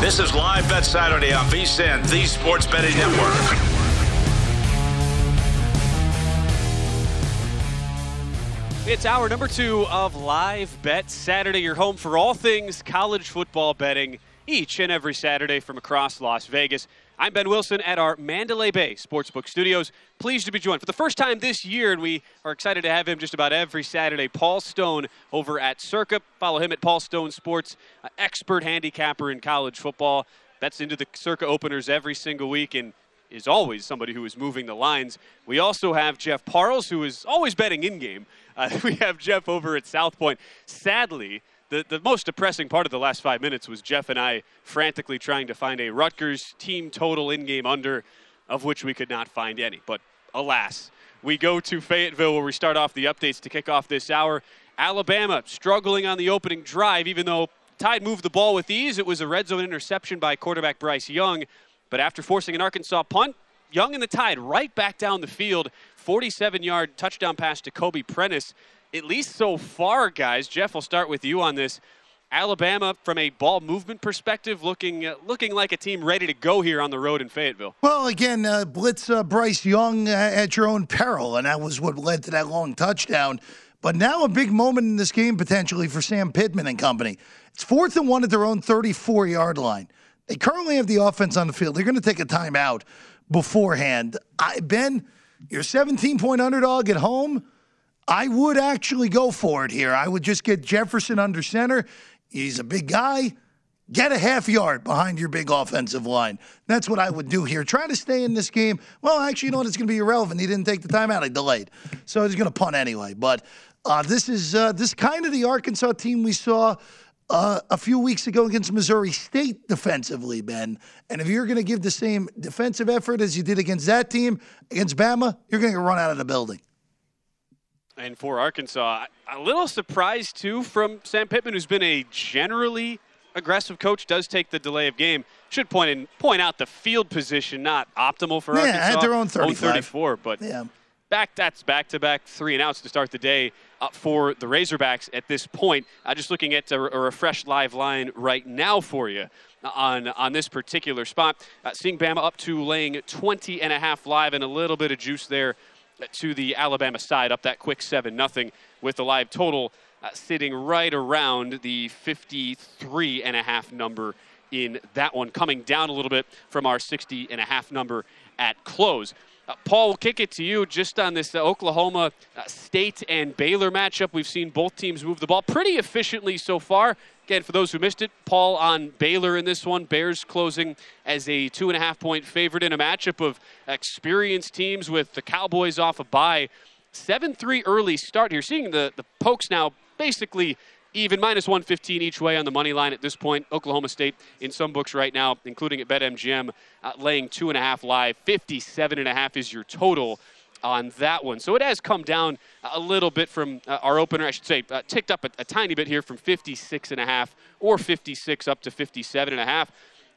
This is Live Bet Saturday on VSIN, the Sports Betting Network. It's hour number two of Live Bet Saturday. Your home for all things college football betting each and every Saturday from across Las Vegas. I'm Ben Wilson at our Mandalay Bay Sportsbook Studios. Pleased to be joined for the first time this year, and we are excited to have him just about every Saturday. Paul Stone over at Circa. Follow him at Paul Stone Sports, expert handicapper in college football. Bets into the Circa openers every single week, and is always somebody who is moving the lines. We also have Jeff Parles, who is always betting in game. Uh, we have Jeff over at South Point. Sadly, the, the most depressing part of the last five minutes was Jeff and I frantically trying to find a Rutgers team total in game under, of which we could not find any. But alas, we go to Fayetteville where we start off the updates to kick off this hour. Alabama struggling on the opening drive, even though Tide moved the ball with ease. It was a red zone interception by quarterback Bryce Young. But after forcing an Arkansas punt, Young and the Tide right back down the field. 47 yard touchdown pass to Kobe Prentice. At least so far, guys. Jeff, we'll start with you on this. Alabama, from a ball movement perspective, looking uh, looking like a team ready to go here on the road in Fayetteville. Well, again, uh, blitz uh, Bryce Young uh, at your own peril, and that was what led to that long touchdown. But now a big moment in this game potentially for Sam Pittman and company. It's fourth and one at their own 34 yard line. They currently have the offense on the field. They're going to take a timeout beforehand. I, ben, you're 17 point underdog at home. I would actually go for it here. I would just get Jefferson under center. He's a big guy. Get a half yard behind your big offensive line. That's what I would do here. Try to stay in this game. Well, actually, you know what? It's going to be irrelevant. He didn't take the timeout. He delayed, so he's going to punt anyway. But uh, this is uh, this kind of the Arkansas team we saw uh, a few weeks ago against Missouri State defensively, Ben. And if you're going to give the same defensive effort as you did against that team against Bama, you're going to run out of the building. And for Arkansas, a little surprise too from Sam Pittman, who's been a generally aggressive coach, does take the delay of game. Should point in, point out the field position not optimal for yeah, Arkansas. at their own 35. Own 34, but Yeah. back that's back to back three and outs to start the day uh, for the Razorbacks at this point. Uh, just looking at a, a refreshed live line right now for you on on this particular spot. Uh, seeing Bama up to laying 20 and a half live and a little bit of juice there to the Alabama side, up that quick 7 nothing with the live total uh, sitting right around the 53 and a half number in that one, coming down a little bit from our 60 and a half number at close. Uh, Paul, we'll kick it to you just on this uh, Oklahoma uh, State and Baylor matchup. We've seen both teams move the ball pretty efficiently so far. Again, for those who missed it, Paul on Baylor in this one. Bears closing as a two and a half point favorite in a matchup of experienced teams with the Cowboys off a bye. 7 3 early start here. Seeing the, the Pokes now basically even minus 115 each way on the money line at this point. Oklahoma State in some books right now, including at BetMGM, uh, laying two and a half live. 57 and a half is your total on that one. So it has come down a little bit from uh, our opener, I should say, uh, ticked up a, a, tiny bit here from 56 and a half or 56 up to 57 and a half.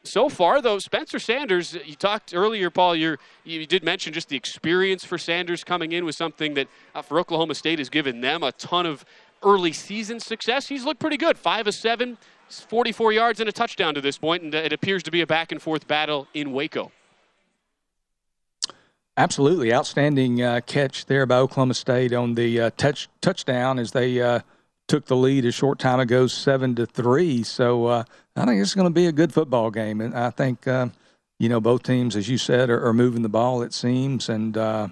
So far, though, Spencer Sanders, you talked earlier, Paul, you you did mention just the experience for Sanders coming in was something that uh, for Oklahoma State has given them a ton of early season success, he's looked pretty good. Five of seven, 44 yards and a touchdown to this point, and it appears to be a back and forth battle in Waco. Absolutely, outstanding uh, catch there by Oklahoma State on the uh, touch touchdown as they uh, took the lead a short time ago, seven to three. So uh, I think it's going to be a good football game, and I think uh, you know both teams, as you said, are, are moving the ball. It seems, and uh,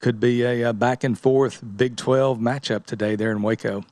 could be a, a back and forth Big 12 matchup today there in Waco.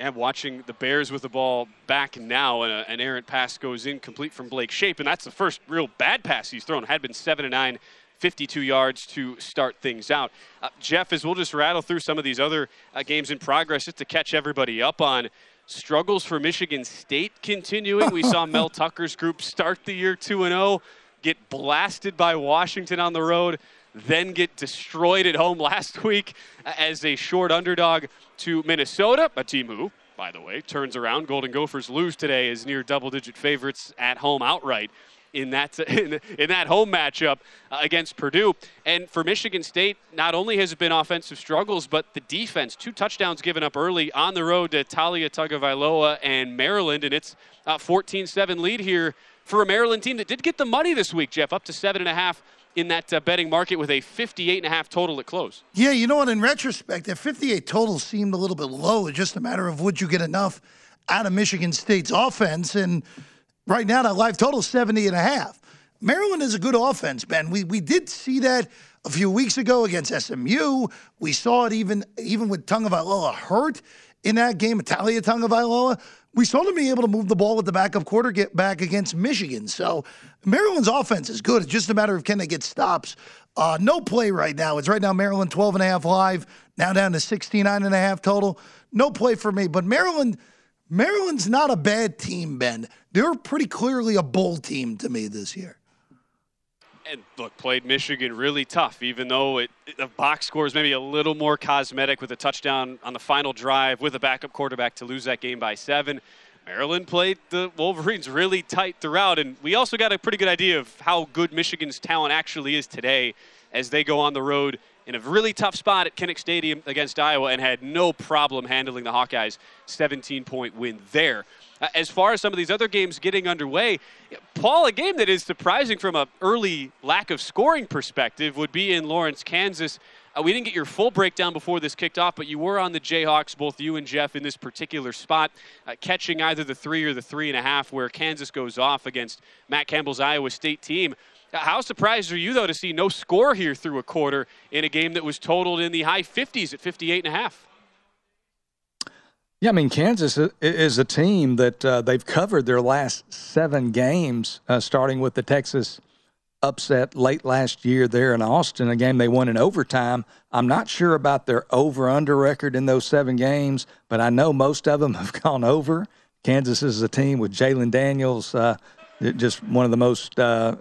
And watching the Bears with the ball back now, and a, an errant pass goes incomplete from Blake Shapen, and that's the first real bad pass he's thrown. Had been seven to nine, 52 yards to start things out. Uh, Jeff, as we'll just rattle through some of these other uh, games in progress, just to catch everybody up on struggles for Michigan State continuing. We saw Mel Tucker's group start the year 2 0, get blasted by Washington on the road then get destroyed at home last week as a short underdog to Minnesota, a team who, by the way, turns around. Golden Gophers lose today as near double-digit favorites at home outright in that in, in that home matchup uh, against Purdue. And for Michigan State, not only has it been offensive struggles, but the defense. Two touchdowns given up early on the road to Taulia Tagovailoa and Maryland, and it's a 14-7 lead here for a Maryland team that did get the money this week, Jeff, up to seven and a half in that uh, betting market with a 58 and a half total at close. Yeah, you know what? In retrospect, that 58 total seemed a little bit low. It's just a matter of would you get enough out of Michigan State's offense. And right now, that live total is 70 and a half. Maryland is a good offense, Ben. We we did see that a few weeks ago against SMU. We saw it even even with Tagovailoa hurt in that game, Taulia Tagovailoa we saw them be able to move the ball with the backup quarter get back against Michigan. So Maryland's offense is good. It's just a matter of can they get stops. Uh, no play right now. It's right now Maryland 12 and a half live, now down to 69 and a half total. No play for me. But Maryland, Maryland's not a bad team, Ben. They're pretty clearly a bowl team to me this year and look, played Michigan really tough, even though it, the box score is maybe a little more cosmetic with a touchdown on the final drive with a backup quarterback to lose that game by seven. Maryland played the Wolverines really tight throughout, and we also got a pretty good idea of how good Michigan's talent actually is today as they go on the road in a really tough spot at Kinnick Stadium against Iowa and had no problem handling the Hawkeyes' 17 point win there. Uh, as far as some of these other games getting underway, Paul, a game that is surprising from an early lack of scoring perspective would be in Lawrence, Kansas. Uh, we didn't get your full breakdown before this kicked off, but you were on the Jayhawks, both you and Jeff, in this particular spot, uh, catching either the three or the three and a half, where Kansas goes off against Matt Campbell's Iowa State team. Uh, how surprised are you, though, to see no score here through a quarter in a game that was totaled in the high 50s at 58 and a half? Yeah, I mean, Kansas is a team that uh, they've covered their last seven games, uh, starting with the Texas upset late last year there in Austin, a game they won in overtime. I'm not sure about their over under record in those seven games, but I know most of them have gone over. Kansas is a team with Jalon Daniels, uh, just one of the most uh,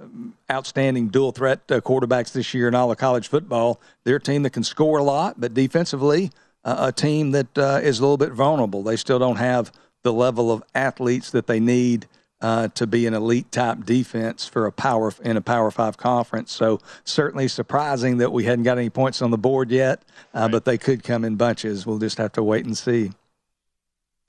outstanding dual threat uh, quarterbacks this year in all of college football. They're a team that can score a lot, but defensively, a team that uh, is a little bit vulnerable. They still don't have the level of athletes that they need uh, to be an elite type defense for a power in a Power Five conference. So certainly surprising that we hadn't got any points on the board yet, uh, right. but they could come in bunches. We'll just have to wait and see.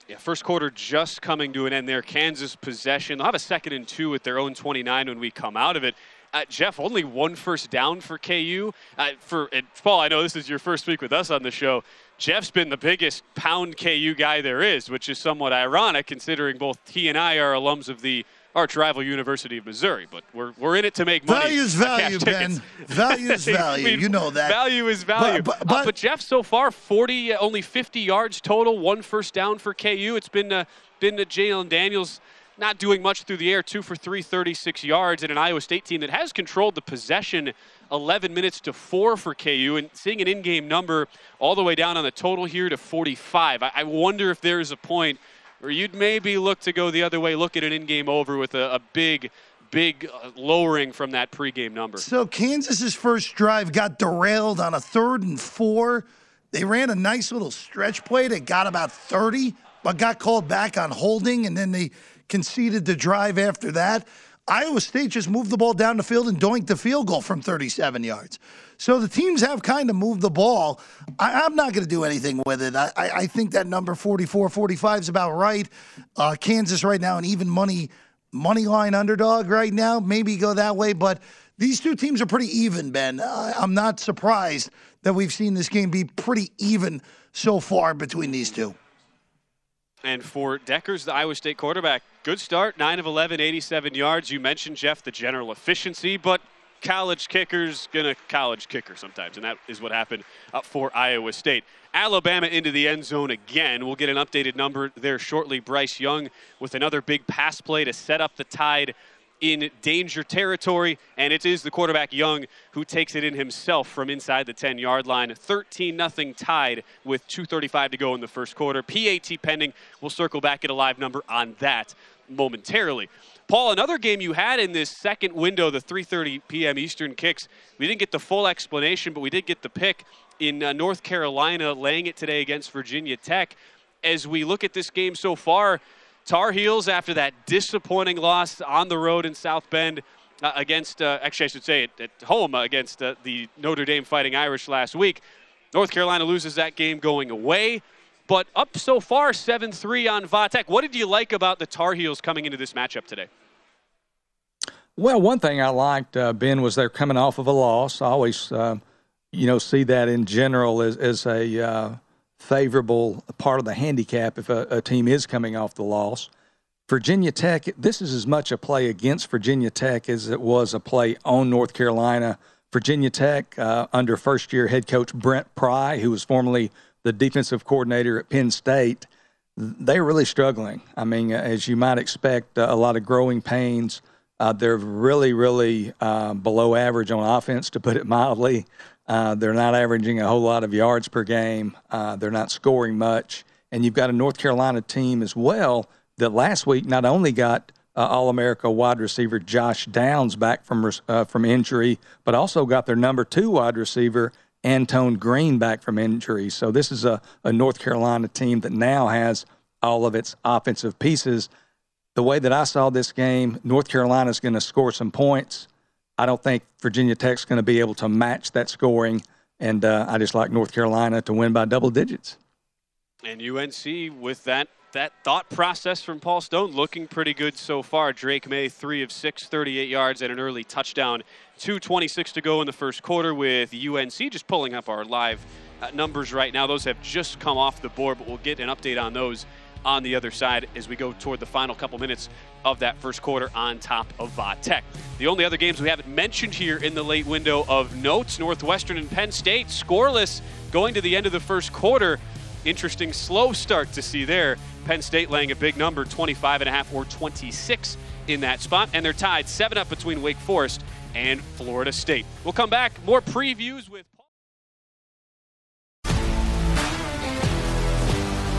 Yeah, first quarter just coming to an end there. Kansas possession. They'll have a second and two at their own 29 when we come out of it. Uh, Jeff, only one first down for KU. Uh, for Paul, I know this is your first week with us on the show. Jeff's been the biggest pound KU guy there is, which is somewhat ironic considering both he and I are alums of the arch rival University of Missouri, but we're, we're in it to make money. Value is value, Ben. Value is value. I mean, you know that. Value is value. But, but, uh, but, Jeff, so far, 40, uh, only 50 yards total, one first down for KU. It's been uh, been uh, Jalon Daniels not doing much through the air, two for three, 36 yards, and an Iowa State team that has controlled the possession 11 minutes to four for KU, and seeing an in-game number all the way down on the total here to 45. I, wonder if there's a point where you'd maybe look to go the other way, look at an in-game over with a, a big big uh, lowering from that pregame number. So Kansas's first drive got derailed on a third and four. They ran a nice little stretch play that got about 30, but got called back on holding, and then they conceded the drive after that. Iowa State just moved the ball down the field and doinked the field goal from 37 yards. So the teams have kind of moved the ball. I, am not going to do anything with it. I, I, think that number 44, 45 is about right. Uh, Kansas right now, an even money money line underdog right now. Maybe go that way, but these two teams are pretty even, Ben. I'm not surprised that we've seen this game be pretty even so far between these two. And for Dekkers, the Iowa State quarterback, good start, 9 of 11, 87 yards. You mentioned, Jeff, the general efficiency, but college kickers gonna college kicker sometimes, and that is what happened uh, for Iowa State. Alabama into the end zone again. We'll get an updated number there shortly. Bryce Young with another big pass play to set up the tide in danger territory, and it is the quarterback Young who takes it in himself from inside the 10 yard line. 13 0 tied with 2.35 to go in the first quarter. PAT pending. We'll circle back at a live number on that momentarily. Paul, another game you had in this second window, the 3:30 p.m. Eastern kicks. We didn't get the full explanation, but we did get the pick in uh, North Carolina, laying it today against Virginia Tech. As we look at this game so far, Tar Heels, after that disappointing loss on the road in South Bend uh, against, uh, actually, I should say it at home against uh, the Notre Dame Fighting Irish last week. North Carolina loses that game going away, but up so far 7 3 on Va Tech. What did you like about the Tar Heels coming into this matchup today? Well, one thing I liked, uh, Ben, was they're coming off of a loss. I always, uh, you know, see that in general as, as a uh, favorable part of the handicap if a, a, team is coming off the loss. Virginia Tech, this is as much a play against Virginia Tech as it was a play on North Carolina. Virginia Tech, uh, under first year head coach Brent Pry, who was formerly the defensive coordinator at Penn State, they're really struggling. I mean, as you might expect, uh, a lot of growing pains. Uh, they're really, really uh, below average on offense, to put it mildly. Uh, they're not averaging a whole lot of yards per game. Uh, they're not scoring much. And you've got a North Carolina team as well that last week not only got uh, All America wide receiver Josh Downs back from uh, from injury, but also got their number two wide receiver Antoine Green back from injury. So this is a, a North Carolina team that now has all of its offensive pieces. The way that I saw this game, North Carolina is going to score some points. I don't think Virginia Tech's going to be able to match that scoring, and uh, I just like North Carolina to win by double digits. And UNC with that that thought process from Paul Stone looking pretty good so far. Drake Maye, three of six, 38 yards and an early touchdown. 2.26 to go in the first quarter with UNC just pulling up our live uh, numbers right now. Those have just come off the board, but we'll get an update on those on the other side as we go toward the final couple minutes of that first quarter on top of Va Tech. The only other games we haven't mentioned here in the late window of notes Northwestern and Penn State scoreless going to the end of the first quarter. Interesting slow start to see there. Penn State laying a big number, 25 and a half or 26 in that spot, and they're tied 7 up between Wake Forest and Florida State. We'll come back, more previews with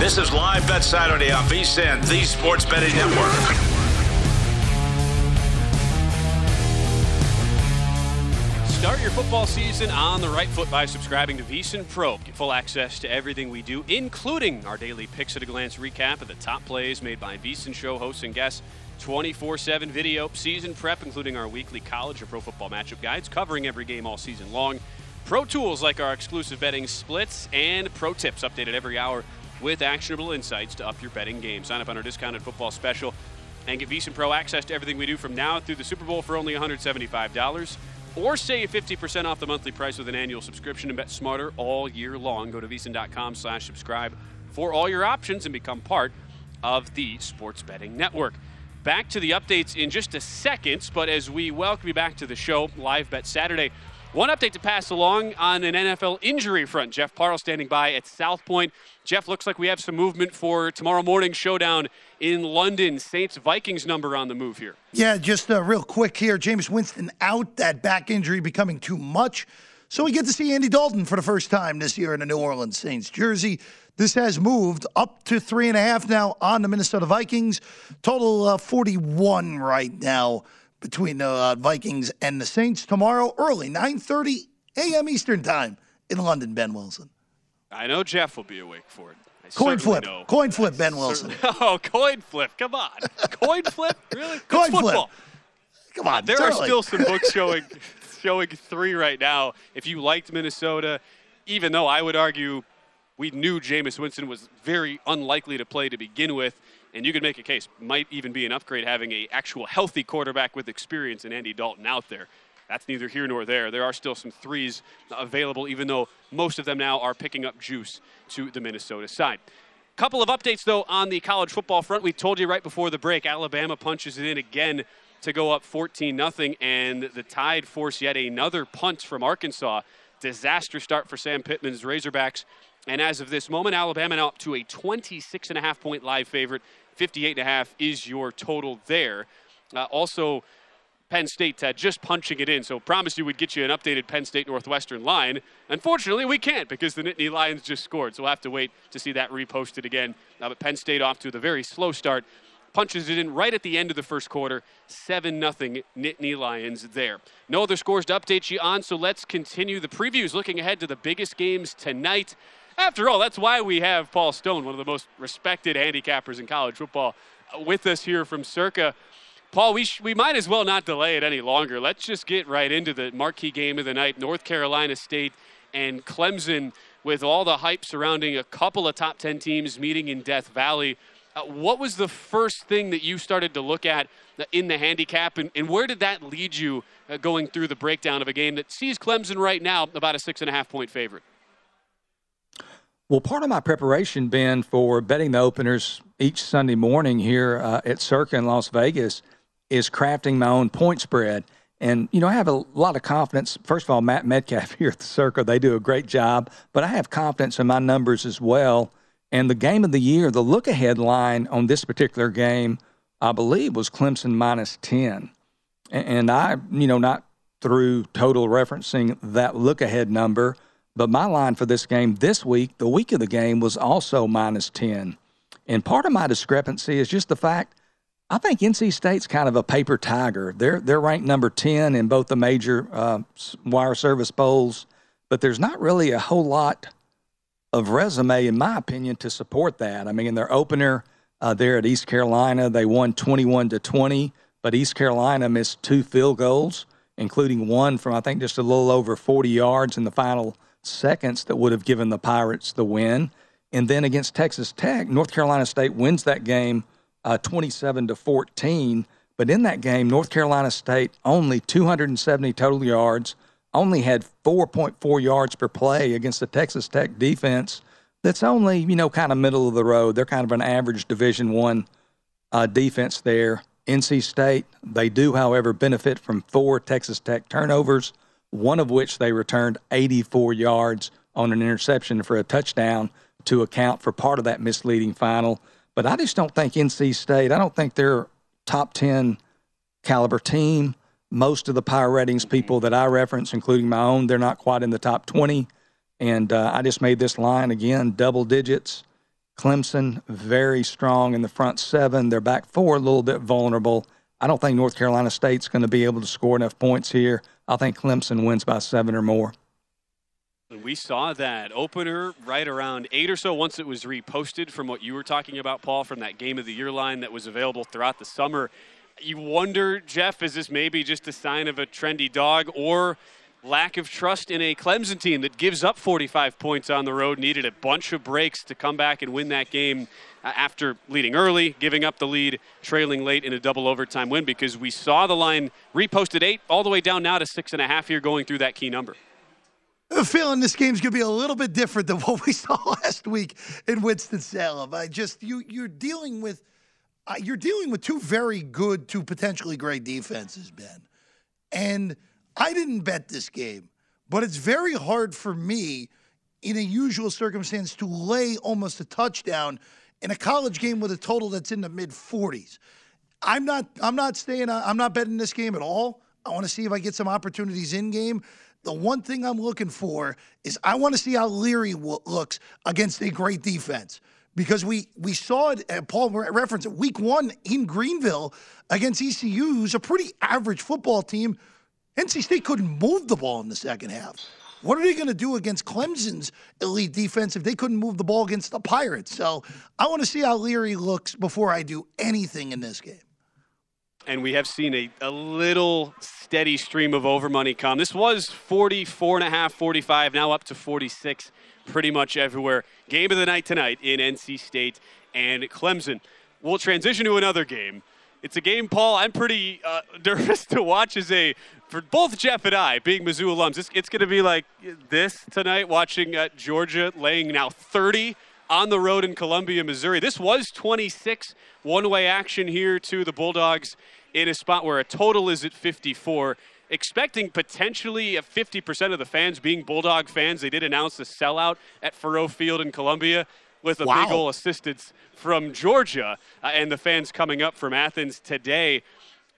This is Live Bet Saturday on VSIN, the Sports Betting Network. Start your football season on the right foot by subscribing to VSIN Pro. Get full access to everything we do, including our daily picks at a glance recap of the top plays made by VSIN Show hosts and guests. 24 7 video, season prep, including our weekly college and pro football matchup guides covering every game all season long. Pro tools like our exclusive betting splits and pro tips updated every hour with actionable insights to up your betting game. Sign up on our discounted football special and get VSIN Pro access to everything we do from now through the Super Bowl for only $175. Or save 50% off the monthly price with an annual subscription and bet smarter all year long. Go to VSIN.com slash subscribe for all your options and become part of the Sports Betting Network. Back to the updates in just a second, but as we welcome you back to the show, Live Bet Saturday, one update to pass along on an NFL injury front. Jeff Parle standing by at South Point. Jeff, looks like we have some movement for tomorrow morning showdown in London. Saints Vikings number on the move here. Yeah, just uh, real quick here. Jameis Winston out, that back injury becoming too much. So we get to see Andy Dalton for the first time this year in a New Orleans Saints jersey. This has moved up to three and a half now on the Minnesota Vikings. Total uh, 41 right now between the uh, Vikings and the Saints tomorrow early, 9:30 a.m. Eastern Time in London. Ben Wilson. I know Jeff will be awake for it. I coin flip. Know. Coin flip, Ben Wilson. oh, coin flip. Come on. coin flip? Really? Coin football. flip. Come on. Uh, there are still some books showing showing three right now. If you liked Minnesota, even though I would argue we knew Jameis Winston was very unlikely to play to begin with, and you could make a case might even be an upgrade having a actual healthy quarterback with experience in Andy Dalton out there. That's neither here nor there. There are still some threes available, even though most of them now are picking up juice to the Minnesota side. Couple of updates though on the college football front. We told you right before the break, Alabama punches it in again to go up 14 0, and the Tide force yet another punt from Arkansas. Disaster start for Sam Pittman's Razorbacks. And as of this moment, Alabama now up to a 26 and a half point live favorite. 58 and a half is your total there. Uh, also, Penn State, Ted, just punching it in. So promised you we'd get you an updated Penn State Northwestern line. Unfortunately, we can't because the Nittany Lions just scored. So we'll have to wait to see that reposted again. Now, but Penn State off to the very slow start. Punches it in right at the end of the first quarter. 7 0 Nittany Lions there. No other scores to update you on, so let's continue the previews looking ahead to the biggest games tonight. After all, that's why we have Paul Stone, one of the most respected handicappers in college football, with us here from Circa. Paul, we, sh- we might as well not delay it any longer. Let's just get right into the marquee game of the night North Carolina State and Clemson, with all the hype surrounding a couple of top 10 teams meeting in Death Valley. Uh, what was the first thing that you started to look at in the handicap, and, and where did that lead you uh, going through the breakdown of a game that sees Clemson right now about a six and a half point favorite? Well, part of my preparation, Ben, for betting the openers each Sunday morning here uh, at Circa in Las Vegas is crafting my own point spread. And, you know, I have a lot of confidence. First of all, Matt Metcalf here at the Circa, they do a great job, but I have confidence in my numbers as well. And the game of the year, the look ahead line on this particular game, I believe, was Clemson minus 10. And I, you know, not through total referencing that look ahead number, but my line for this game this week, the week of the game, was also minus 10. And part of my discrepancy is just the fact I think NC State's kind of a paper tiger. They're they're ranked number ten in both the major uh, wire service polls, but there's not really a whole lot of resume, in my opinion, to support that. I mean, in their opener uh, there at East Carolina, they won 21 to 20, but East Carolina missed two field goals, including one from I think just a little over 40 yards in the final seconds that would have given the Pirates the win. And then against Texas Tech, North Carolina State wins that game uh, 27 to 14. But in that game, North Carolina State only 270 total yards, only had 4.4 yards per play against the Texas Tech defense. That's only you know kind of middle of the road. They're kind of an average Division One uh, defense there. NC State, they do, however, benefit from four Texas Tech turnovers, one of which they returned 84 yards on an interception for a touchdown to account for part of that misleading final. But I just don't think NC State, I don't think they're top 10 caliber team. Most of the power ratings people that I reference, including my own, they're not quite in the top 20. And uh, I just made this line again, double digits. Clemson, very strong in the front seven. Their back four, a little bit vulnerable. I don't think North Carolina State's going to be able to score enough points here. I think Clemson wins by seven or more. We saw that opener right around eight or so once it was reposted from what you were talking about, Paul, from that game of the year line that was available throughout the summer. You wonder, Jeff, is this maybe just a sign of a trendy dog or lack of trust in a Clemson team that gives up 45 points on the road, needed a bunch of breaks to come back and win that game uh, after leading early, giving up the lead, trailing late in a double overtime win because we saw the line reposted eight all the way down now to six and a half here going through that key number. I'm feeling this game's gonna be a little bit different than what we saw last week in Winston Salem. I just you you're dealing with uh, you're dealing with two very good, two potentially great defenses, Ben. And I didn't bet this game, but it's very hard for me in a usual circumstance to lay almost a touchdown in a college game with a total that's in the mid 40s. I'm not I'm not staying I'm not betting this game at all. I want to see if I get some opportunities in game. The one thing I'm looking for is I want to see how Leary looks against a great defense because we we saw it. Uh, Paul referenced it week one in Greenville against ECU, who's a pretty average football team. NC State couldn't move the ball in the second half. What are they going to do against Clemson's elite defense if they couldn't move the ball against the Pirates? So I want to see how Leary looks before I do anything in this game and we have seen a, a little steady stream of over money come. This was 44 and a half, 45, now up to 46 pretty much everywhere. Game of the night tonight in NC State and Clemson. We'll transition to another game. It's a game, Paul, I'm pretty uh, nervous to watch as a, for both Jeff and I, being Mizzou alums, it's, it's going to be like this tonight, watching uh, Georgia laying now 30 on the road in Columbia, Missouri. This was 26 one way action here to the Bulldogs in a spot where a total is at 54 expecting potentially 50% of the fans being Bulldog fans. They did announce a sellout at Faurot Field in Columbia with a wow. big goal assistance from Georgia uh, and the fans coming up from Athens today.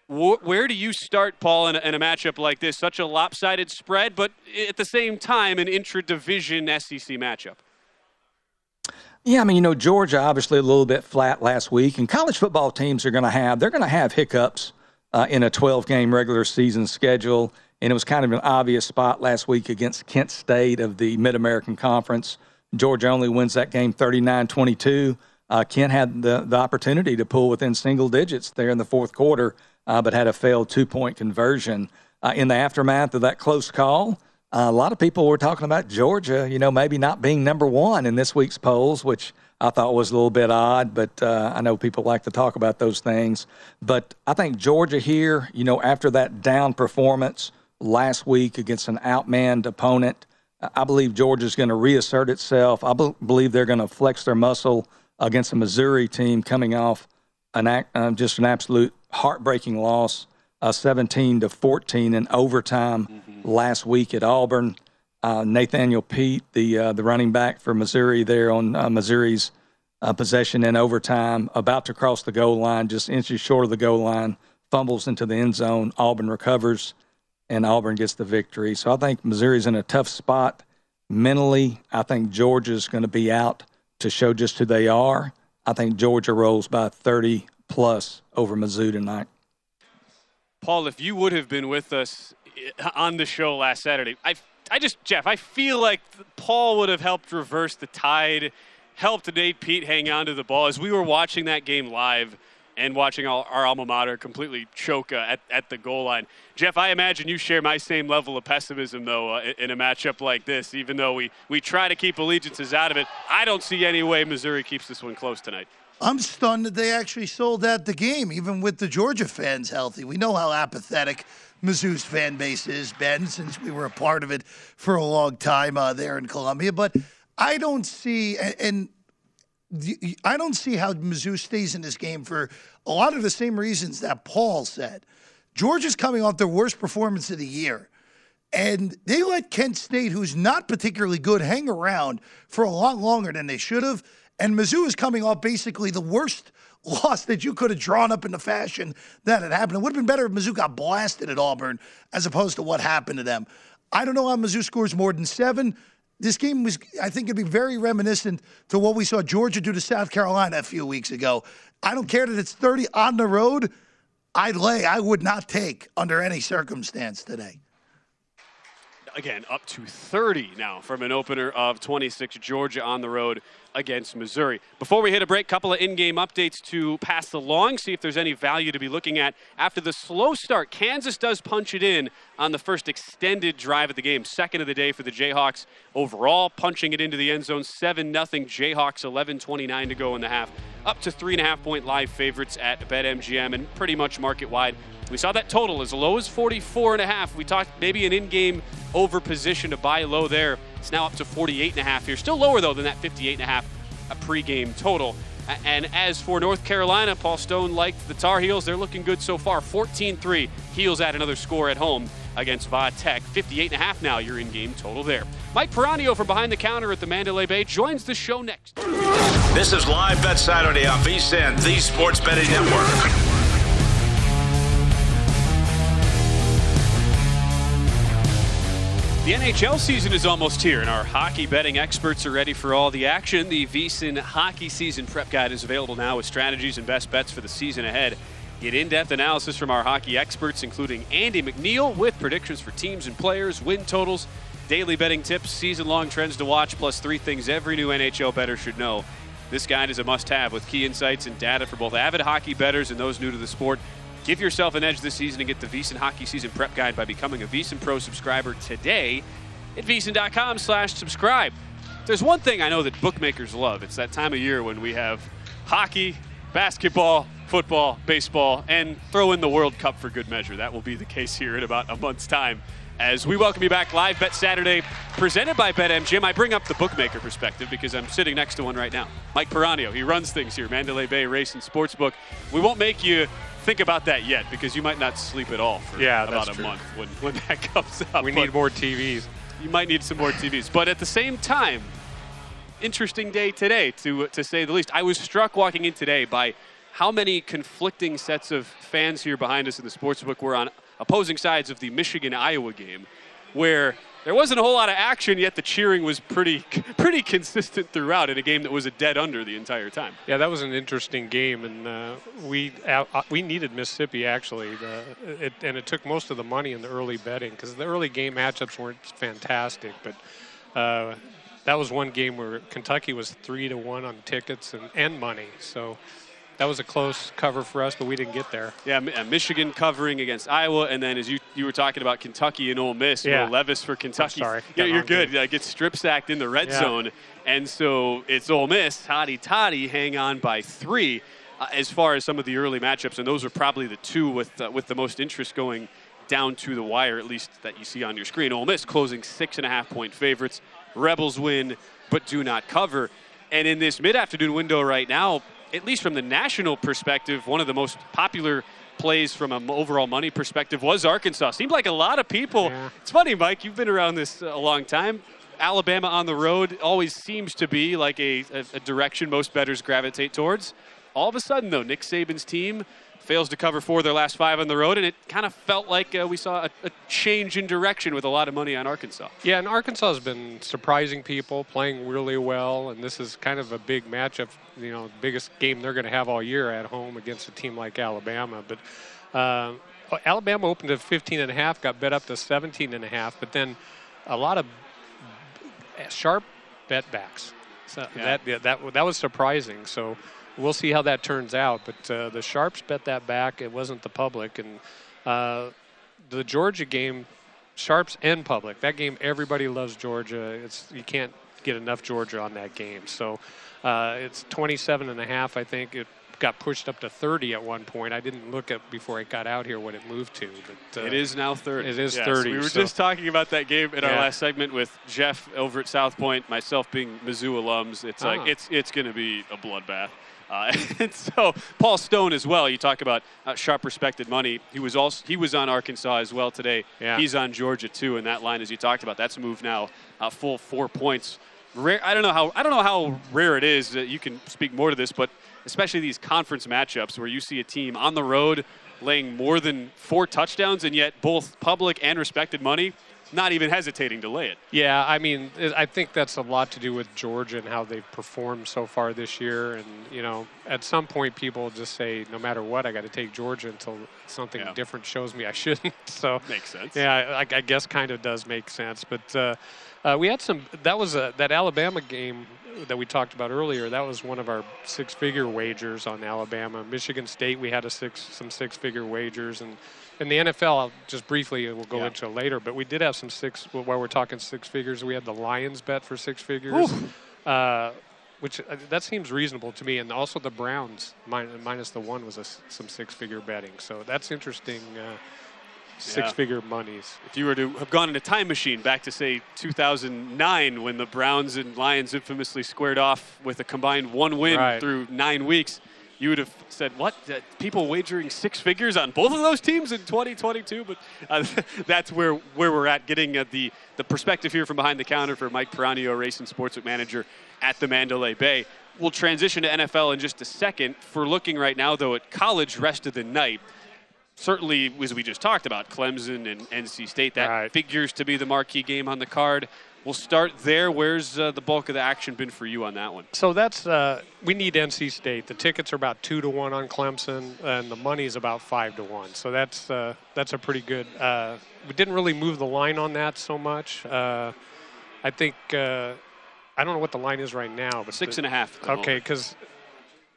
where do you start, Paul, in a, in a matchup like this? Such a lopsided spread, but at the same time, an intra-division SEC matchup. Yeah, I mean, you know, Georgia obviously a little bit flat last week, and college football teams are going to have they're going to have hiccups uh, in a 12 game regular season schedule. And it was kind of an obvious spot last week against Kent State of the Mid American Conference. Georgia only wins that game 39 22. Uh, Kent had the, the opportunity to pull within single digits there in the fourth quarter, uh, but had a failed two point conversion. Uh, in the aftermath of that close call, uh, a lot of people were talking about Georgia, you know, maybe not being number one in this week's polls, which I thought was a little bit odd, but uh, I know people like to talk about those things. But I think Georgia here, you know, after that down performance last week against an outmanned opponent, I believe Georgia's going to reassert itself. I be- believe they're going to flex their muscle against a Missouri team coming off an act, uh, just an absolute heartbreaking loss, uh, 17 to 14 in overtime mm-hmm. last week at Auburn uh, Nathaniel Peat, the uh, the running back for Missouri, there on uh, Missouri's uh, possession in overtime, about to cross the goal line, just inches short of the goal line, fumbles into the end zone. Auburn recovers, and Auburn gets the victory. So I think Missouri's in a tough spot mentally. I think Georgia's going to be out to show just who they are. I think Georgia rolls by 30 plus over Mizzou tonight. Paul, if you would have been with us eh, on the show last Saturday, I I just, Jeff, I feel like Paul would have helped reverse the tide, helped Nate Peat hang on to the ball. As we were watching that game live and watching our, our alma mater completely choke uh, at, at the goal line. Jeff, I imagine you share my same level of pessimism, though, uh, in a matchup like this, even though we, we try to keep allegiances out of it. I don't see any way Missouri keeps this one close tonight. I'm stunned that they actually sold out the game, even with the Georgia fans healthy. We know how apathetic Mizzou's fan base is, Ben, since we were a part of it for a long time uh, there in Columbia. But I don't see, and I don't see how Mizzou stays in this game for a lot of the same reasons that Paul said. Georgia's coming off their worst performance of the year. And they let Kent State, who's not particularly good, hang around for a lot longer than they should have. And Mizzou is coming off basically the worst loss that you could have drawn up in the fashion that had happened. It would have been better if Mizzou got blasted at Auburn as opposed to what happened to them. I don't know how Mizzou scores more than seven. This game was, I think, it'd be very reminiscent to what we saw Georgia do to South Carolina a few weeks ago. I don't care that it's 30 on the road. I'd lay, I would not take under any circumstance today again up to 30 now from an opener of 26 Georgia on the road against Missouri. Before we hit a break, couple of in-game updates to pass along, see if there's any value to be looking at. After the slow start, Kansas does punch it in on the first extended drive of the game, second of the day for the Jayhawks overall, punching it into the end zone, 7 0 Jayhawks, 11:29 to go in the half. Up to three and a half point live favorites at BetMGM and pretty much market wide. We saw that total as low as 44 and a half. We talked maybe an in-game over position to buy low there. It's now up to 48 and a half here. Still lower though than that 58 and a half pregame total. And as for North Carolina, Paul Stone liked the Tar Heels. They're looking good so far. 14-3. Heels add another score at home against Va Tech. 58 and a half now your in-game total there. Mike Piranio from behind the counter at the Mandalay Bay joins the show next. This is Live Bet Saturday on VSIN, the Sports Betting Network. The NHL season is almost here, and our hockey betting experts are ready for all the action. The VSIN Hockey Season Prep Guide is available now with strategies and best bets for the season ahead. Get in-depth analysis from our hockey experts, including Andy McNeil, with predictions for teams and players, win totals, daily betting tips, season-long trends to watch, plus three things every new NHL bettor should know. This guide is a must-have with key insights and data for both avid hockey bettors and those new to the sport. Give yourself an edge this season and get the VSIN Hockey Season Prep Guide by becoming a VSIN Pro subscriber today at VSIN.com slash subscribe. There's one thing I know that bookmakers love. It's that time of year when we have hockey, basketball, football, baseball, and throw in the World Cup for good measure. That will be the case here in about a month's time As we welcome you back live Bet Saturday, presented by BetMGM. I bring up the bookmaker perspective because I'm sitting next to one right now. Mike Piranio, he runs things here, Mandalay Bay Race and Sportsbook. We won't make you think about that yet because you might not sleep at all for Yeah, about a true. month when, when that comes up. We But need more TVs. You might need some more TVs. But at the same time, interesting day today, to to say the least. I was struck walking in today by how many conflicting sets of fans here behind us in the sportsbook were on opposing sides of the Michigan Iowa game, where there wasn't a whole lot of action, yet the cheering was pretty pretty consistent throughout in a game that was a dead under the entire time. Yeah, that was an interesting game, and uh, we uh, we needed Mississippi actually, it, and it took most of the money in the early betting because the early game matchups weren't fantastic, but. Uh, that was one game where Kentucky was three to one on tickets and, and money. So that was a close cover for us, but we didn't get there. Yeah, uh, Michigan covering against Iowa, and then as you, you were talking about Kentucky and Ole Miss, Yeah. Will Levis for Kentucky. sorry. Yeah, you're good. Uh, gets strip sacked in the red Yeah. zone, and so it's Ole Miss. Toddy Toddy hang on by three. Uh, as far as some of the early matchups, and those are probably the two with uh, with the most interest going down to the wire, at least that you see on your screen. Ole Miss closing six and a half point favorites. Rebels win, but do not cover. And in this mid-afternoon window right now, at least from the national perspective, one of the most popular plays from an overall money perspective was Arkansas. Seemed like a lot of people. It's funny, Mike. You've been around this a long time. Alabama on the road always seems to be like a, a, a direction most bettors gravitate towards. All of a sudden, though, Nick Saban's team fails to cover four of their last five on the road, and it kind of felt like uh, we saw a, a change in direction with a lot of money on Arkansas. Yeah, and Arkansas has been surprising people, playing really well, and this is kind of a big matchup. You know, biggest game they're going to have all year at home against a team like Alabama. But uh, Alabama opened at 15 and a half, got bet up to 17 and a half, but then a lot of sharp bet backs. So Yeah. that, yeah, that that was surprising. So we'll see how that turns out. But uh, the sharps bet that back. It wasn't the public, and uh, the Georgia game, sharps and public. That game, everybody loves Georgia. It's you can't get enough Georgia on that game. So uh, it's 27 and a half. I think it got pushed up to 30 at one point. I didn't look at before I got out here what it moved to. But uh, it is now 30. It is Yes, 30. We were so- just talking about that game in our last segment with Jeff over at South Point, myself being Mizzou alums. It's like Ah. it's it's going to be a bloodbath. Uh, and so Paul Stone as well. You talk about uh, sharp respected money. He was also he was on Arkansas as well today. Yeah. He's on Georgia too, and that line as you talked about that's moved now uh, full four points. Rare, I don't know how I don't know how rare it is that you can speak more to this, but especially these conference matchups where you see a team on the road laying more than four touchdowns, and yet both public and respected money not even hesitating to lay it. Yeah, I mean, I think that's a lot to do with Georgia and how they've performed so far this year. And you know, at some point, people just say, no matter what, I got to take Georgia until something Yeah. different shows me I shouldn't. so Makes sense. Yeah, I, I guess kind of does make sense. But uh, uh, we had some. That was a that Alabama game that we talked about earlier. That was one of our six-figure wagers on Alabama. Michigan State, we had a six some six-figure wagers and. In the NFL, I'll just briefly, we'll go Yeah. into it later, but we did have some six, while we're talking six figures, we had the Lions bet for six figures, uh, which uh, that seems reasonable to me. And also the Browns, min- minus the one, was a some six figure betting. So that's interesting, uh, six figure monies. If you were to have gone in a time machine back to say 2009 when the Browns and Lions infamously squared off with a combined one win Right. through nine weeks, you would have said, "What? People wagering six figures on both of those teams in 2022?" But uh, that's where where we're at, getting uh, the the perspective here from behind the counter for Mike Piranio, racing sportsbook manager at the Mandalay Bay. We'll transition to NFL in just a second. For looking right now, though, at college rest of the night certainly, as we just talked about, Clemson and NC State, that figures to be the marquee game on the card. We'll start there. Where's uh, the bulk of the action been for you on that one? So that's uh, we need NC State. The tickets are about two to one on Clemson, and the money is about five to one. So that's uh, that's a pretty good. Uh, we didn't really move the line on that so much. Uh, I think uh, I don't know what the line is right now, but Six the- and a half Okay, because.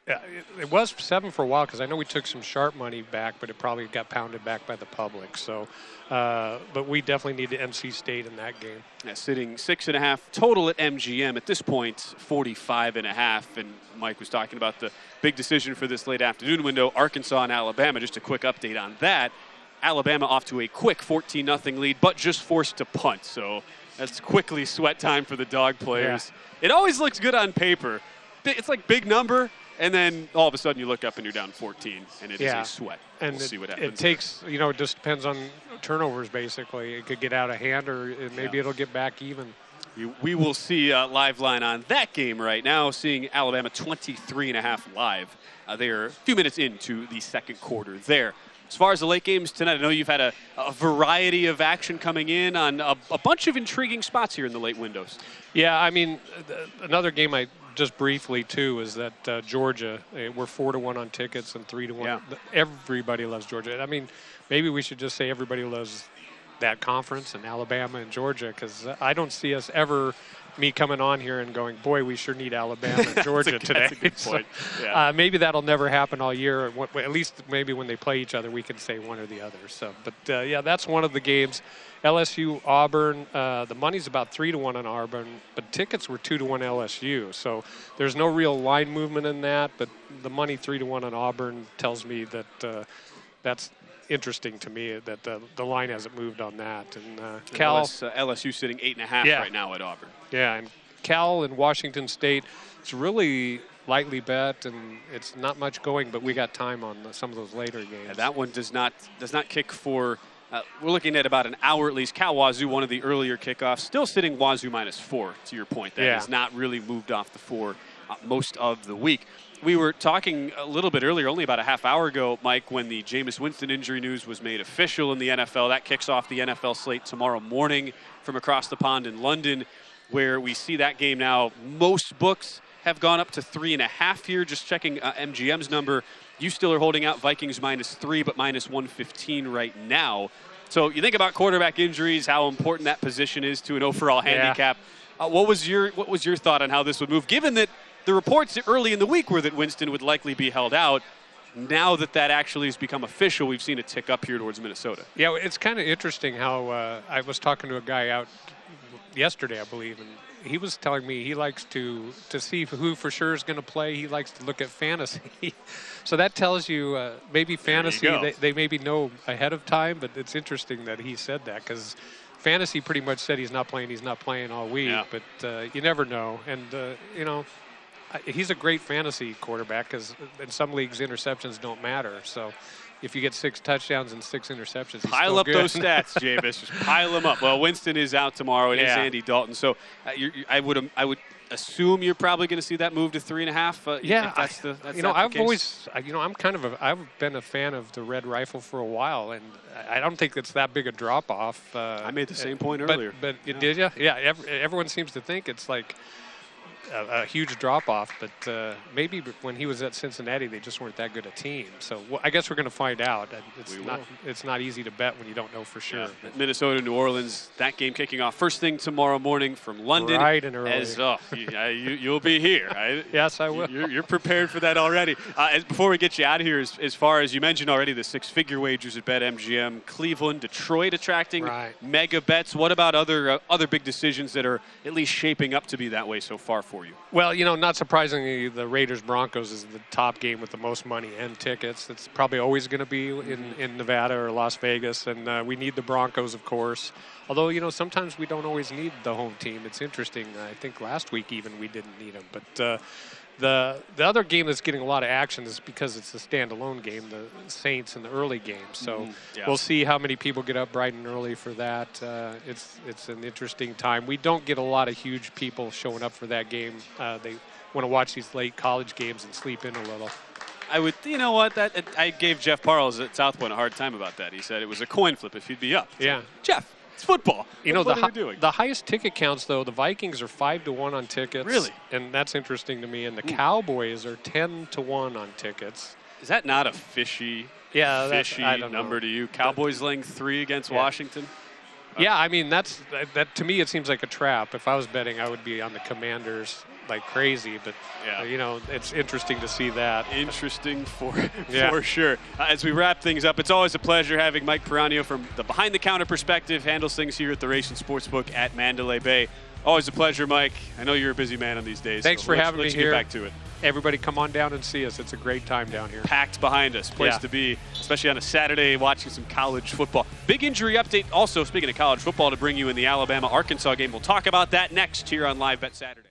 Yeah, it, it was seven for a while because I know we took some sharp money back, but it probably got pounded back by the public. So, uh, but we definitely need NC State in that game. Yeah, sitting six and a half total at MGM at this point, 45 and a half. And Mike was talking about the big decision for this late afternoon window, Arkansas and Alabama. Just a quick update on that. Alabama off to a quick 14 0 lead, but just forced to punt. So that's quickly sweat time for the dog players. It always looks good on paper. It's like big number, and then all of a sudden you look up and you're down 14, and it is Yeah. a sweat. And we'll it, see what happens. it takes, you know, it just depends on turnovers, basically. It could get out of hand, or it, maybe Yeah. it'll get back even. You- We will see uh, live line on that game right now, seeing Alabama 23 and a half live. Uh, they are a few minutes into the second quarter there. As far as the late games tonight, I know you've had a, a variety of action coming in on a, a bunch of intriguing spots here in the late windows. Yeah, I mean, another game I just briefly too is that uh, Georgia. uh, We're four to one on tickets and three to one. Yeah. Everybody loves Georgia. I mean, maybe we should just say everybody loves that conference and Alabama and Georgia because I don't see us ever me coming on here and going, boy, we sure need Alabama and Georgia a- today. that's a good So, point. Yeah. uh, maybe that'll never happen all year. At least maybe when they play each other, we can say one or the other. So, but uh, yeah, that's one of the games. LSU Auburn. Uh, the money's about three to one on Auburn, but tickets were two to one LSU. So there's no real line movement in that. But the money three to one on Auburn tells me that uh, that's interesting to me that the, the line hasn't moved on that. And uh, Cal. LS, uh, LSU sitting eight and a half Yeah. right now at Auburn. Yeah, and Cal and Washington State, it's really lightly bet, and it's not much going, but we got time on the, some of those later games. Yeah, that one does not does not kick for. Uh, we're looking at about an hour at least. Cal Wazoo, one of the earlier kickoffs, still sitting Wazoo minus four. To your point, that Yeah. has not really moved off the four most of the week. We were talking a little bit earlier, only about a half hour ago, Mike, when the Jameis Winston injury news was made official in the NFL. That kicks off the NFL slate tomorrow morning from across the pond in London, where we see that game now. Most books have gone up to three and a half here. Just checking uh, MGM's number. You still are holding out Vikings minus three, but minus 115 right now. So you think about quarterback injuries, how important that position is to an overall Yeah. handicap. Uh, what was your what was your thought on how this would move? Given that the reports early in the week were that Winston would likely be held out. Now that that actually has become official, we've seen it tick up here towards Minnesota. Yeah, it's kind of interesting how uh, I was talking to a guy out yesterday, I believe, and he was telling me he likes to to see who for sure is going to play. He likes to look at fantasy, so that tells you uh, maybe fantasy go. they, they maybe know ahead of time. But it's interesting that he said that because fantasy pretty much said he's not playing. He's not playing all week, Yeah. but uh, you never know. And uh, you know, he's a great fantasy quarterback because in some leagues interceptions don't matter. So if you get six touchdowns and six interceptions, he's Pile up good. those stats, Jameis. Just pile them up. Well, Winston is out tomorrow. It is Yeah. Andy Dalton. So uh, you I would I would assume you're probably going to see that move to three and a half. Uh, Yeah, that's the that's you know, I've always, you know, I'm kind of a, I've been a fan of the red rifle for a while, and I don't think it's that big a drop off. Uh, I made the same point but, earlier. But Yeah. did you? Yeah, ev- everyone seems to think it's like a, a huge drop off, but uh, maybe when he was at Cincinnati, they just weren't that good a team. So well, I guess we're going to find out. It's not, will. it's not easy to bet when you don't know for sure. Yeah. Minnesota, New Orleans. That game kicking off first thing tomorrow morning from London. Bright and early. As oh, you, you'll be here. Right? Yes, I will. You're, you're prepared for that already. Uh, as, before we get you out of here, as, as far as you mentioned already, the six-figure wagers at BetMGM, Cleveland, Detroit attracting Right. mega bets. What about other uh, other big decisions that are at least shaping up to be that way so far for you? Well, you know, not surprisingly, the Raiders Broncos is the top game with the most money and tickets. It's probably always going to be in, in Nevada or Las Vegas, and uh, we need the Broncos, of course. Although, you know, sometimes we don't always need the home team. It's interesting. I think last week even we didn't need them. But uh, the the other game that's getting a lot of action is because it's a standalone game, the Saints in the early game. So Mhm. Yeah. we'll see how many people get up bright and early for that. Uh, it's it's an interesting time. We don't get a lot of huge people showing up for that game. Uh, they want to watch these late college games and sleep in a little. I would, you know what? That I gave Jeff Parles at South Point a hard time about that. He said it was a coin flip if he'd be up. Yeah. Jeff, it's football. You know, what, the, are hi- doing? the highest ticket counts, though, the Vikings are 5 to 1 on tickets. Really? And that's interesting to me. And the Hmm. Cowboys are 10 to 1 on tickets. Is that not a fishy, Yeah, fishy I don't know. number to you? Cowboys laying three against Yeah. Washington. Yeah, I mean, that's that, that to me, it seems like a trap. If I was betting, I would be on the Commanders like crazy. But, Yeah. you know, it's interesting to see that. Interesting for Yeah. for sure. Uh, as we wrap things up, it's always a pleasure having Mike Piranio from the behind the counter perspective handles things here at the Racing Sportsbook at Mandalay Bay. Always a pleasure, Mike. I know you're a busy man on these days. Thanks so for let's, having let's me here. Get back to it. Everybody, come on down and see us. It's a great time down here. Packed behind us, place Yeah. to be, especially on a Saturday watching some college football. Big injury update. Also, speaking of college football, to bring you in the Alabama Arkansas game. We'll talk about that next here on Live Bet Saturday.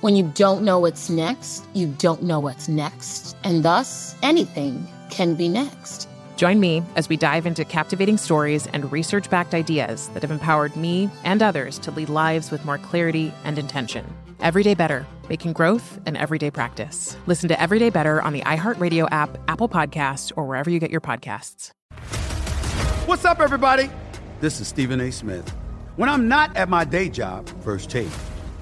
When you don't know what's next, you don't know what's next. And thus, anything can be next. Join me as we dive into captivating stories and research backed ideas that have empowered me and others to lead lives with more clarity and intention. Everyday Better, making growth an everyday practice. Listen to Everyday Better on the iHeartRadio app, Apple Podcasts, or wherever you get your podcasts. What's up, everybody? This is Stephen A. Smith. When I'm not at my day job, First Take,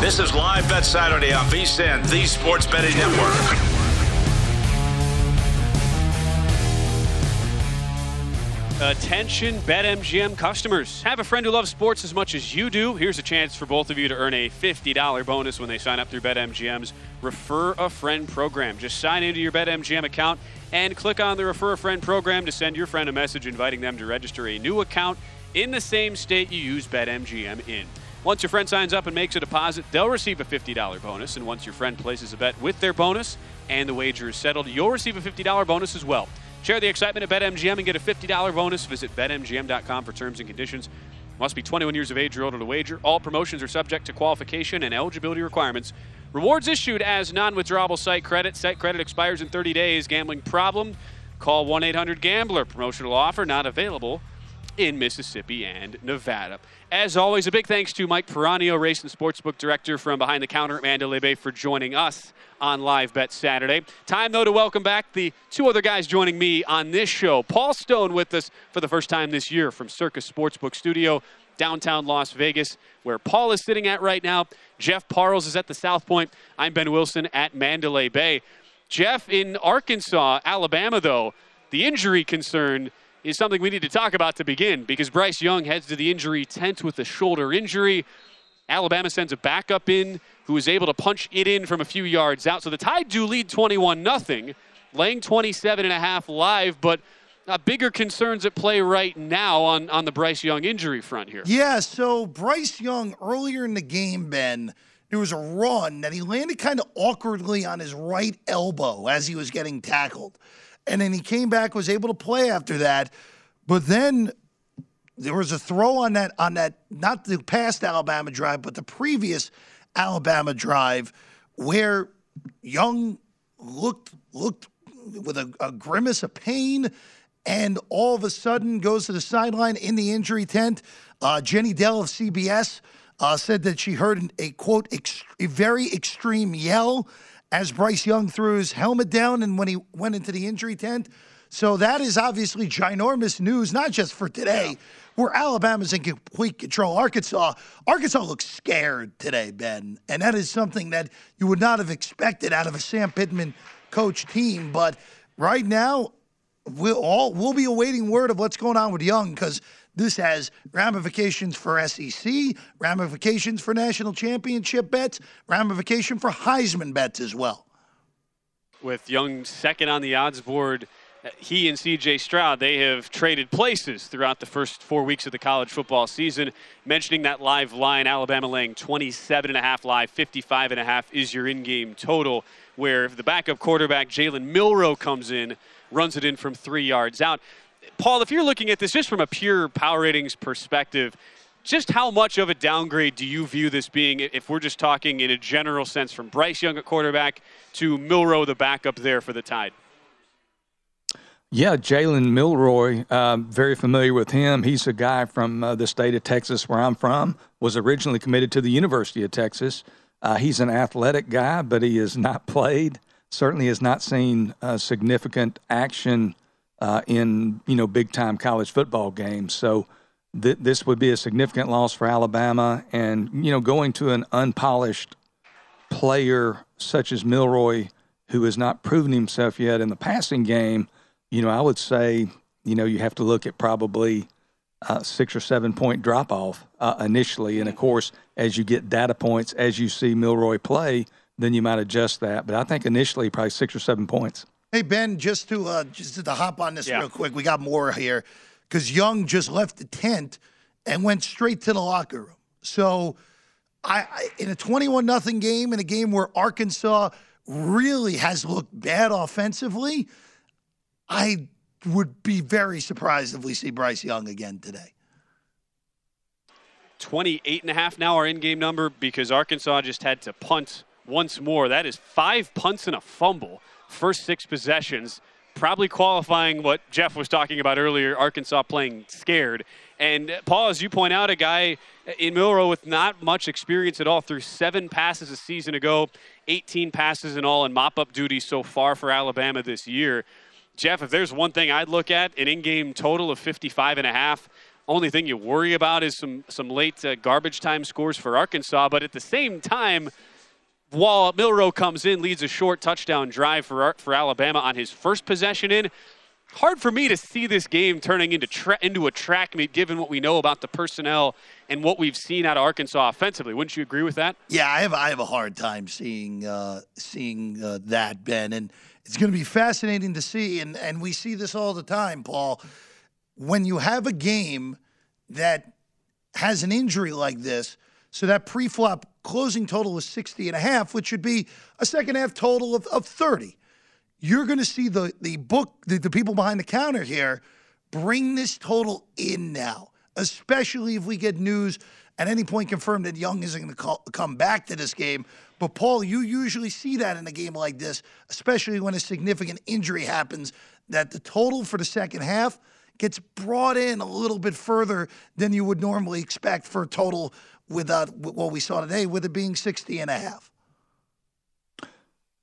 This is Live Bet Saturday on VSIN, the Sports Betting Network. Attention BetMGM customers. Have a friend who loves sports as much as you do. Here's a chance for both of you to earn a $50 bonus when they sign up through BetMGM's Refer a Friend program. Just sign into your BetMGM account and click on the Refer a Friend program to send your friend a message inviting them to register a new account in the same state you use BetMGM in. Once your friend signs up and makes a deposit, they'll receive a $50 bonus. And once your friend places a bet with their bonus and the wager is settled, you'll receive a $50 bonus as well. Share the excitement at BetMGM and get a $50 bonus. Visit BetMGM.com for terms and conditions. Must be 21 years of age or older to wager. All promotions are subject to qualification and eligibility requirements. Rewards issued as non withdrawable site credit. Site credit expires in 30 days. Gambling problem? Call 1 800 Gambler. Promotional offer not available in Mississippi and Nevada. As always, a big thanks to Mike Piranio, race and sportsbook director from behind the counter at Mandalay Bay, for joining us on Live Bet Saturday. Time, though, to welcome back the two other guys joining me on this show. Paul Stone with us for the first time this year from Circus Sportsbook Studio, downtown Las Vegas, where Paul is sitting at right now. Jeff Parles is at the South Point. I'm Ben Wilson at Mandalay Bay. Jeff, in Arkansas, Alabama, though, the injury concern is something we need to talk about to begin because Bryce Young heads to the injury tent with a shoulder injury. Alabama sends a backup in who is able to punch it in from a few yards out. So the Tide do lead 21 0, laying 27 and a half live, but uh, bigger concerns at play right now on, on the Bryce Young injury front here. Yeah, so Bryce Young earlier in the game, Ben, there was a run that he landed kind of awkwardly on his right elbow as he was getting tackled and then he came back, was able to play after that. But then there was a throw on that on that not the past Alabama drive, but the previous Alabama drive where Young looked looked with a, a grimace of pain and all of a sudden goes to the sideline in the injury tent. Uh, Jenny Dell of CBS uh, said that she heard a quote, a very extreme yell as Bryce Young threw his helmet down and when he went into the injury tent. So that is obviously ginormous news, not just for today, yeah. where Alabama's in complete control. Arkansas, Arkansas looks scared today, Ben, and that is something that you would not have expected out of a Sam Pittman coach team. But right now, we'll all we'll be awaiting word of what's going on with Young because this has ramifications for SEC, ramifications for national championship bets, ramification for Heisman bets as well. With Young second on the odds board, he and CJ Stroud, they have traded places throughout the first four weeks of the college football season. Mentioning that live line, Alabama laying 27 and a half live, 55 and a half is your in-game total. Where if the backup quarterback Jalen Milroe comes in, runs it in from three yards out. Paul, if you're looking at this just from a pure power ratings perspective, just how much of a downgrade do you view this being if we're just talking in a general sense from Bryce Young at quarterback to Milroe, the backup there for the Tide? Yeah, Jalen Milroe, uh, very familiar with him. He's a guy from uh, the state of Texas, where I'm from. Was originally committed to the University of Texas. Uh, he's an athletic guy, but he has not played. Certainly has not seen uh, significant action uh, in you know big time college football games. So th- this would be a significant loss for Alabama, and you know going to an unpolished player such as Milroe, who has not proven himself yet in the passing game. You know, I would say you know you have to look at probably. Uh, six or seven point drop off uh, initially. And of course, as you get data points, as you see Milroe play, then you might adjust that. But I think initially, probably six or seven points. Hey Ben, just to uh, just to hop on this yeah. real quick, we got more here because Young just left the tent and went straight to the locker room. So, I, I in a twenty-one nothing game, in a game where Arkansas really has looked bad offensively, I would be very surprised if we see Bryce Young again today. 28 and a half now our in-game number because Arkansas just had to punt once more. That is five punts and a fumble first six possessions, probably qualifying what Jeff was talking about earlier, Arkansas playing scared. And uh, Paul, as you point out, a guy in Milroe with not much experience at all through seven passes a season ago, 18 passes in all in mop-up duty so far for Alabama this year. Jeff, if there's one thing I'd look at, an in-game total of 55 and a half, only thing you worry about is some some late uh, garbage time scores for Arkansas, but at the same time – while Milroe comes in, leads a short touchdown drive for for Alabama on his first possession in. Hard for me to see this game turning into tra- into a track meet, given what we know about the personnel and what we've seen out of Arkansas offensively. Wouldn't you agree with that? Yeah, I have I have a hard time seeing uh, seeing uh, that Ben, and it's going to be fascinating to see. And and we see this all the time, Paul. When you have a game that has an injury like this, so that pre-flop closing total was 60 and a half, which would be a second half total of, of 30. You're going to see the, the book, the, the people behind the counter here bring this total in now, especially if we get news at any point confirmed that Young isn't going to come back to this game. But Paul, you usually see that in a game like this, especially when a significant injury happens, that the total for the second half gets brought in a little bit further than you would normally expect for a total without what we saw today, with it being 60 and a half.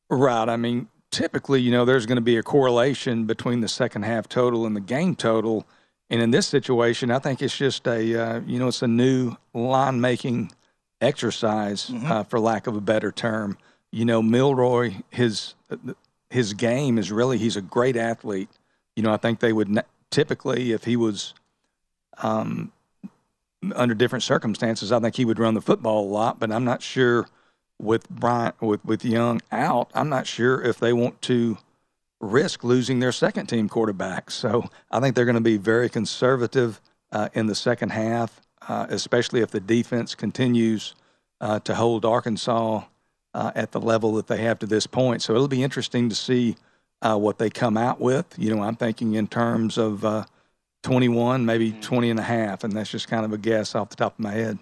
Right. I mean, typically, you know, there's going to be a correlation between the second half total and the game total. And in this situation, I think it's just a, uh, you know, it's a new line making exercise, mm-hmm. uh, for lack of a better term. You know, Milroe his his game is really he's a great athlete. You know, I think they would typically, if he was um, under different circumstances, I think he would run the football a lot. But I'm not sure with Bryant with with Young out. I'm not sure if they want to risk losing their second team quarterback. So I think they're going to be very conservative uh, in the second half, uh, especially if the defense continues uh, to hold Arkansas uh, at the level that they have to this point. So it'll be interesting to see uh, what they come out with. You know, I'm thinking in terms of uh, 21, maybe mm-hmm. 20 and a half, and that's just kind of a guess off the top of my head.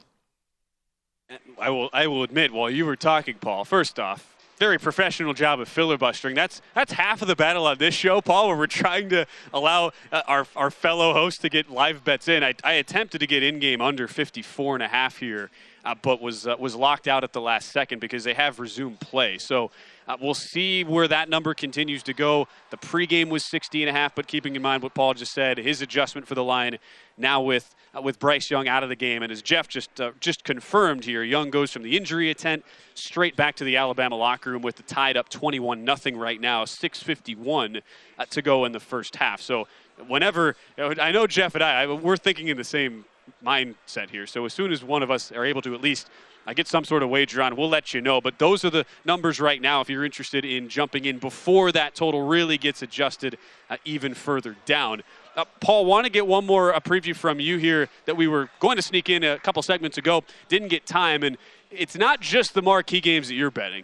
I will, I will admit, while you were talking, Paul, first off, very professional job of filibustering. That's that's half of the battle on this show, Paul, where we're trying to allow uh, our, our fellow hosts to get live bets in. I, I attempted to get in-game under 54 and a half here, uh, but was uh, was locked out at the last second because they have resumed play. So uh, we'll see where that number continues to go. The pregame was 60 and a half, but keeping in mind what Paul just said, his adjustment for the line now with uh, with Bryce Young out of the game, and as Jeff just uh, just confirmed here, Young goes from the injury attempt straight back to the Alabama locker room with the Tide up 21 nothing right now, 6:51 uh, to go in the first half. So whenever I know Jeff and I, we're thinking in the same mindset here. So as soon as one of us are able to at least I get some sort of wager on, we'll let you know. But those are the numbers right now if you're interested in jumping in before that total really gets adjusted uh, even further down. Uh, Paul, want to get one more a preview from you here that we were going to sneak in a couple segments ago, didn't get time. And it's not just the marquee games that you're betting.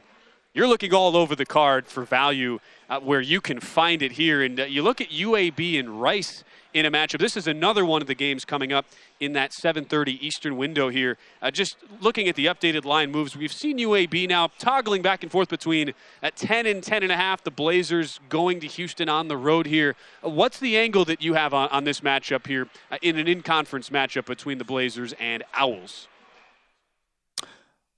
You're looking all over the card for value uh, where you can find it here. And uh, you look at UAB and Rice in a matchup. This is another one of the games coming up in that 7:30 Eastern window here. Uh, just looking at the updated line moves, we've seen UAB now toggling back and forth between at 10 and 10 and a half. The Blazers going to Houston on the road here. Uh, what's the angle that you have on, on this matchup here uh, in an in-conference matchup between the Blazers and Owls?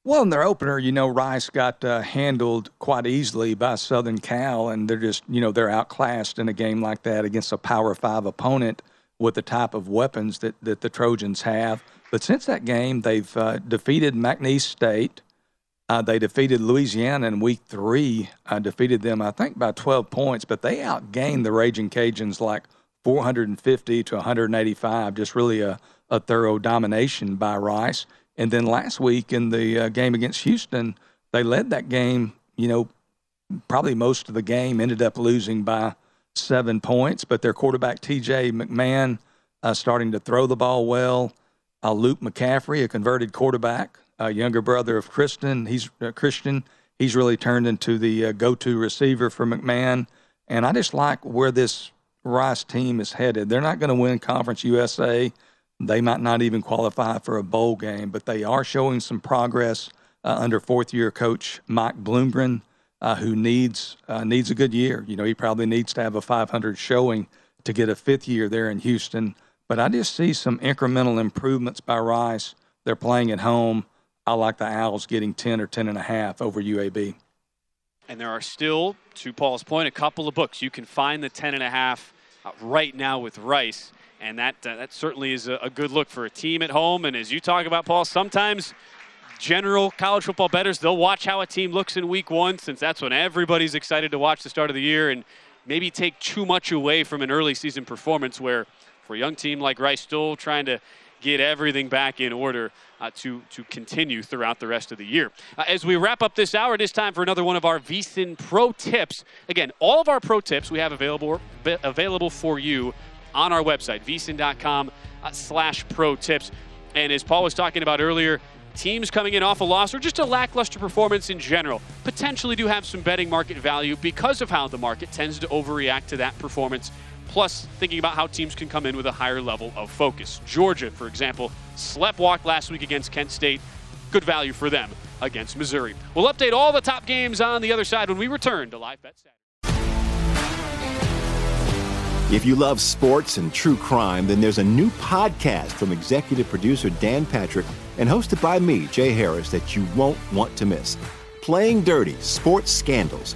Well, in their opener, you know, Rice got uh, handled quite easily by Southern Cal, and they're just, you know, they're outclassed in a game like that against a Power Five opponent with the type of weapons that, that the Trojans have. But since that game, they've uh, defeated McNeese State. Uh, they defeated Louisiana in week three, uh, defeated them, I think, by 12 points, but they outgained the Raging Cajuns like 450 to 185, just really a, a thorough domination by Rice. And then last week in the uh, game against Houston, they led that game, you know, probably most of the game, ended up losing by seven points. But their quarterback, TJ McMahon, uh, starting to throw the ball well. Uh, Luke McCaffrey, a converted quarterback, a younger brother of Christian, he's uh, Christian. He's really turned into the uh, go-to receiver for McMahon. And I just like where this Rice team is headed. They're not going to win Conference USA. They might not even qualify for a bowl game, but they are showing some progress uh, under fourth year coach Mike Bloomgren, uh, who needs uh, needs a good year. You know, he probably needs to have a 500 showing to get a fifth year there in Houston. But I just see some incremental improvements by Rice. They're playing at home. I like the Owls getting 10 or 10 and a half over UAB. And there are still, to Paul's point, a couple of books. You can find the 10 and a half right now with Rice and that uh, that certainly is a, a, good look for a team at home. And as you talk about, Paul, sometimes general college football bettors they'll watch how a team looks in week one, since that's when everybody's excited to watch the start of the year, and maybe take too much away from an early season performance where, for a young team like Rice, still trying to get everything back in order uh, to, to continue throughout the rest of the year. Uh, as we wrap up this hour, it is time for another one of our VSIN Pro Tips. Again, all of our pro tips we have available, available for you on our website, vsin.com uh, slash pro tips. And as Paul was talking about earlier, teams coming in off a loss or just a lackluster performance in general potentially do have some betting market value because of how the market tends to overreact to that performance. Plus, thinking about how teams can come in with a higher level of focus. Georgia, for example, slept walk last week against Kent State. Good value for them against Missouri. We'll update all the top games on the other side when we return to Live Bet Saturday. If you love sports and true crime, then there's a new podcast from executive producer Dan Patrick and hosted by me, Jay Harris, that you won't want to miss. Playing Dirty Sports Scandals.